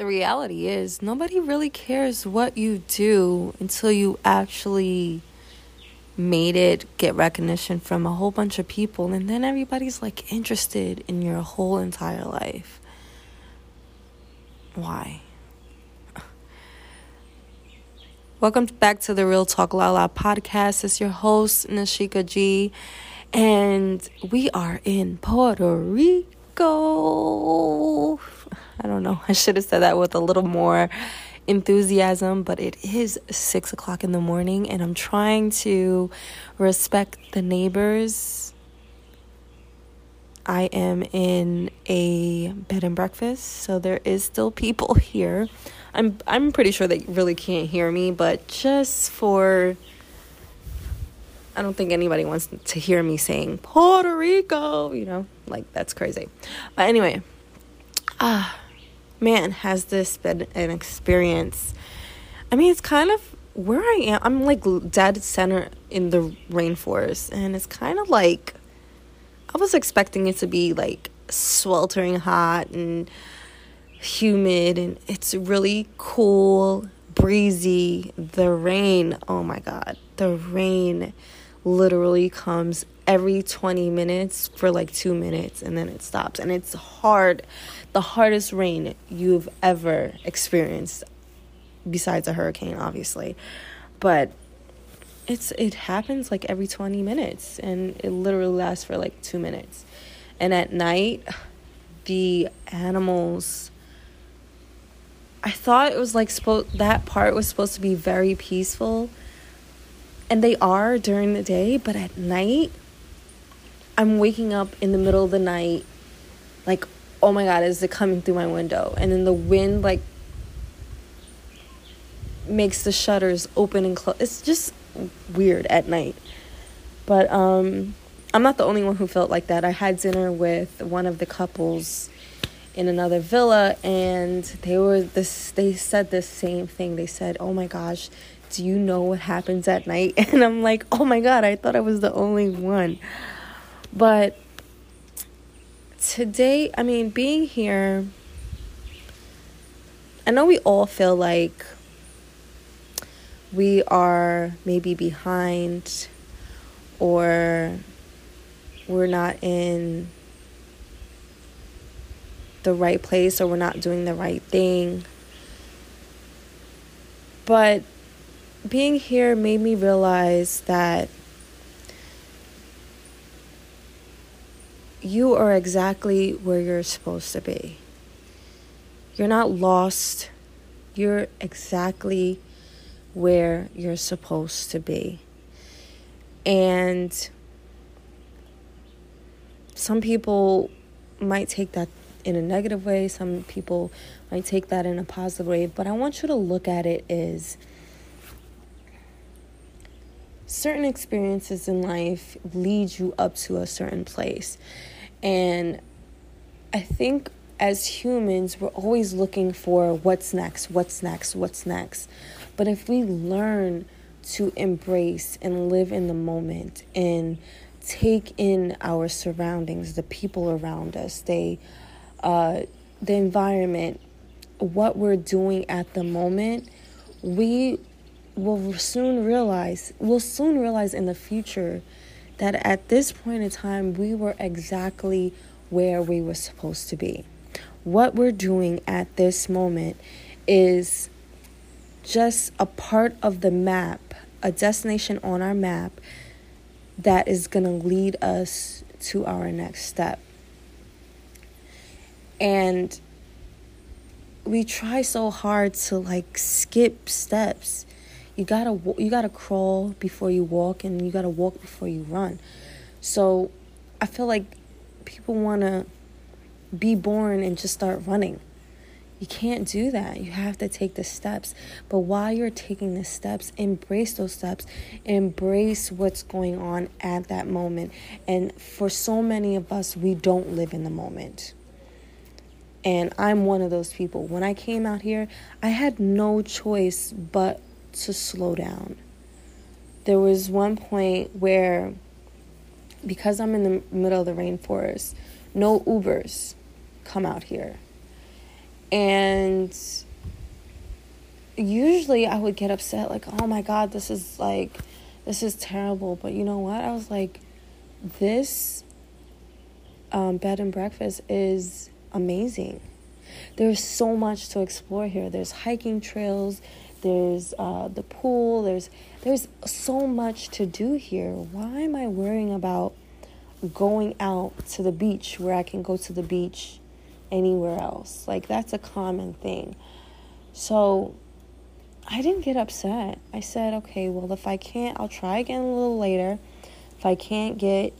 the reality is nobody really cares what you do until you actually made it get recognition from a whole bunch of people and then everybody's like interested in your whole entire life. Why? Welcome back to the real talk la la podcast. It's your host nashika g and we are in puerto rico I don't know. I should have said that with a little more enthusiasm, but it is six o'clock in the morning, and I'm trying to respect the neighbors. I am in a bed and breakfast, so there is still people here. I'm I'm pretty sure they really can't hear me, but just for I don't think anybody wants to hear me saying Puerto Rico, you know, like that's crazy. But anyway, ah man, has this been an experience? I mean, it's kind of where I am. I'm like dead center in the rainforest, and it's kind of like I was expecting it to be like sweltering hot and humid, and it's really cool, breezy. The rain, oh my god, the rain literally comes every 20 minutes for like two minutes and then it stops. And it's hard, the hardest rain you've ever experienced, besides a hurricane, obviously. But it's it happens like every 20 minutes and it literally lasts for like two minutes. And at night, the animals. I thought it was like supposed that part was supposed to be very peaceful and they are during the day, but at night I'm waking up in the middle of the night, like, oh my God, is it coming through my window? And then the wind, like, makes the shutters open and close. It's just weird at night. But um, I'm not the only one who felt like that. I had dinner with one of the couples in another villa and they were this they said the same thing. They said, "Oh my gosh, do you know what happens at night?" And I'm like, "Oh my god, I thought I was the only one." But today, I mean, being here, I know we all feel like we are maybe behind or we're not in the right place or we're not doing the right thing. But being here made me realize that you are exactly where you're supposed to be. You're not lost. You're exactly where you're supposed to be. And some people might take that in a negative way, some people might take that in a positive way, but I want you to look at it as certain experiences in life lead you up to a certain place. And I think as humans, we're always looking for what's next, what's next, what's next. But if we learn to embrace and live in the moment and take in our surroundings, the people around us, they, uh, the environment, what we're doing at the moment, we will soon realize, we'll soon realize in the future that at this point in time, we were exactly where we were supposed to be. What we're doing at this moment is just a part of the map, a destination on our map that is going to lead us to our next step. And we try so hard to like skip steps you gotta you gotta crawl before you walk and you gotta walk before you run. So i feel like people want to be born and just start running. You can't do that. You have to take the steps. But while you're taking the steps embrace those steps. Embrace what's going on at that moment. And for so many of us we don't live in the moment. And I'm one of those people. When I came out here, I had no choice but to slow down. There was one point where, because I'm in the middle of the rainforest, no Ubers come out here. And usually I would get upset, like, oh my God, this is like, this is terrible. But you know what? I was like, this um, bed and breakfast is amazing. There's so much to explore here. There's hiking trails, there's uh, the pool, there's there's so much to do here. Why am I worrying about going out to the beach where I can go to the beach anywhere else? Like that's a common thing. So I didn't get upset. I said, okay, well, if I can't, I'll try again a little later. If I can't get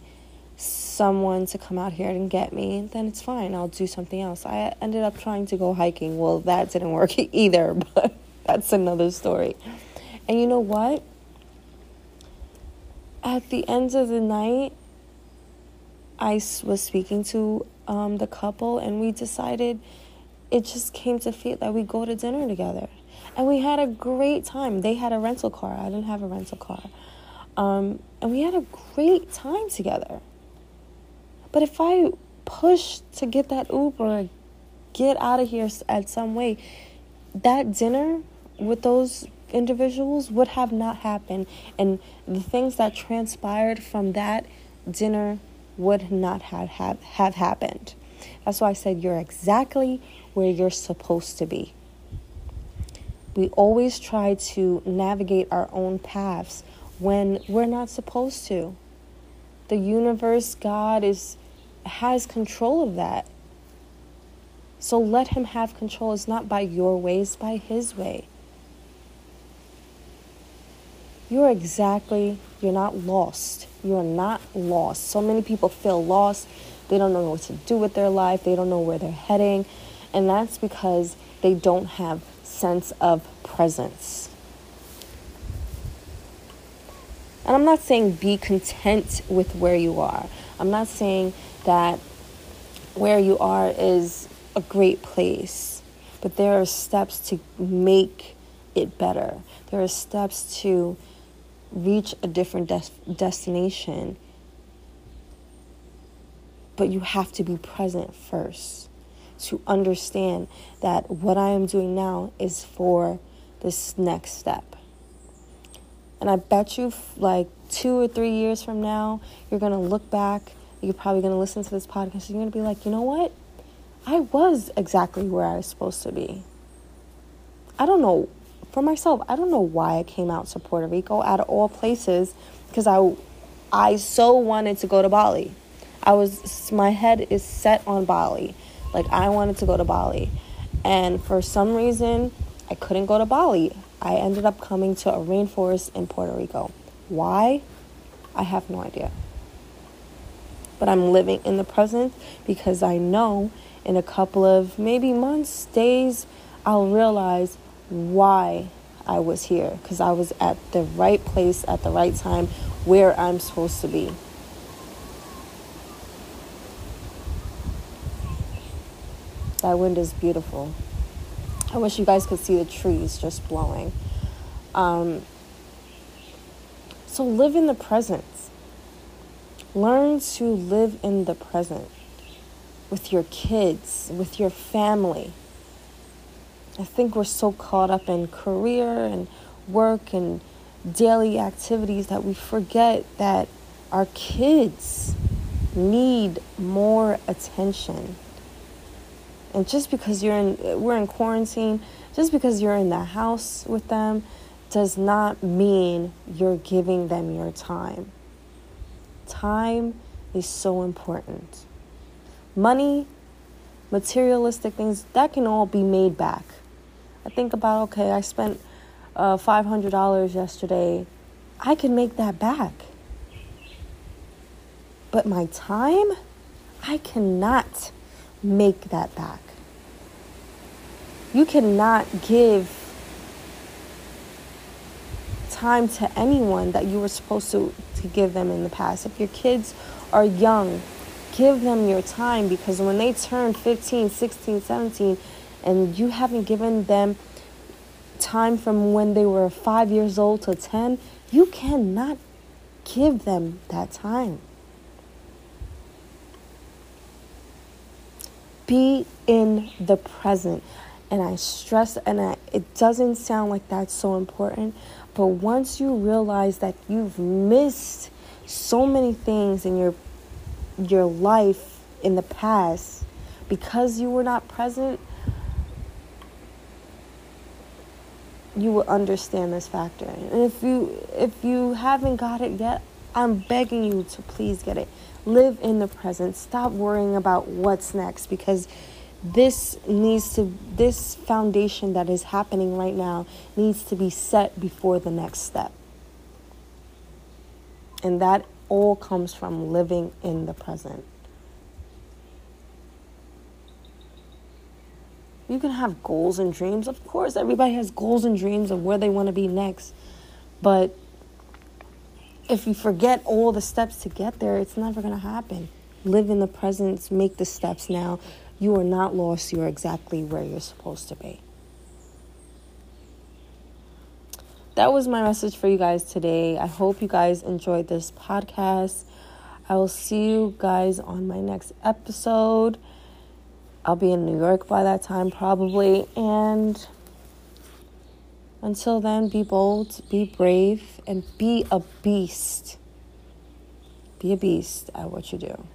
someone to come out here and get me, then it's fine. I'll do something else. I ended up trying to go hiking. Well, that didn't work either, but that's another story. And you know what? At the end of the night, I was speaking to um, the couple, and we decided it just came to fit that we go to dinner together. And we had a great time. They had a rental car, I didn't have a rental car. Um, and we had a great time together. But if I push to get that Uber, get out of here at some way, that dinner with those individuals would have not happened. And the things that transpired from that dinner would not have, have, have happened. That's why I said you're exactly where you're supposed to be. We always try to navigate our own paths when we're not supposed to. The universe, God is has control of that. So let him have control. It's not by your ways, by his way. You're exactly, you're not lost. You're not lost. So many people feel lost. They don't know what to do with their life. They don't know where they're heading. And that's because they don't have sense of presence. And I'm not saying be content with where you are. I'm not saying that where you are is a great place, but there are steps to make it better. There are steps to reach a different des- destination, but you have to be present first to understand that what I am doing now is for this next step. And I bet you, like two or three years from now, you're going to look back you're probably going to listen to this podcast and you're going to be like, you know what? I was exactly where I was supposed to be. I don't know. For myself, I don't know why I came out to Puerto Rico out of all places because I, I so wanted to go to Bali. I was, my head is set on Bali. Like, I wanted to go to Bali. And for some reason, I couldn't go to Bali. I ended up coming to a rainforest in Puerto Rico. Why? I have no idea but I'm living in the present because I know in a couple of maybe months, days, I'll realize why I was here because I was at the right place at the right time where I'm supposed to be. That wind is beautiful. I wish you guys could see the trees just blowing. Um, so live in the present. Learn to live in the present with your kids, with your family. I think we're so caught up in career and work and daily activities that we forget that our kids need more attention. And just because you're in we're in quarantine, just because you're in the house with them does not mean you're giving them your time. Time is so important. Money, materialistic things, that can all be made back. I think about, okay, I spent uh, $500 yesterday. I can make that back. But my time, I cannot make that back. You cannot give time to anyone that you were supposed to, to give them in the past. If your kids are young, give them your time because when they turn 15, 16, 17, and you haven't given them time from when they were five years old to 10, you cannot give them that time. be in the present. And I stress, and I, it doesn't sound like that's so important, but once you realize that you've missed so many things in your your life in the past because you were not present, you will understand this factor. And if you if you haven't got it yet, I'm begging you to please get it. Live in the present. Stop worrying about what's next because this needs to this foundation that is happening right now needs to be set before the next step. And that all comes from living in the present. You can have goals and dreams. Of course, everybody has goals and dreams of where they want to be next. But if you forget all the steps to get there, it's never going to happen. Live in the present, make the steps now. You are not lost, you're exactly where you're supposed to be. That was my message for you guys today. I hope you guys enjoyed this podcast. I will see you guys on my next episode. I'll be in New York by that time, probably. And until then, be bold, be brave, and be a beast. Be a beast at what you do.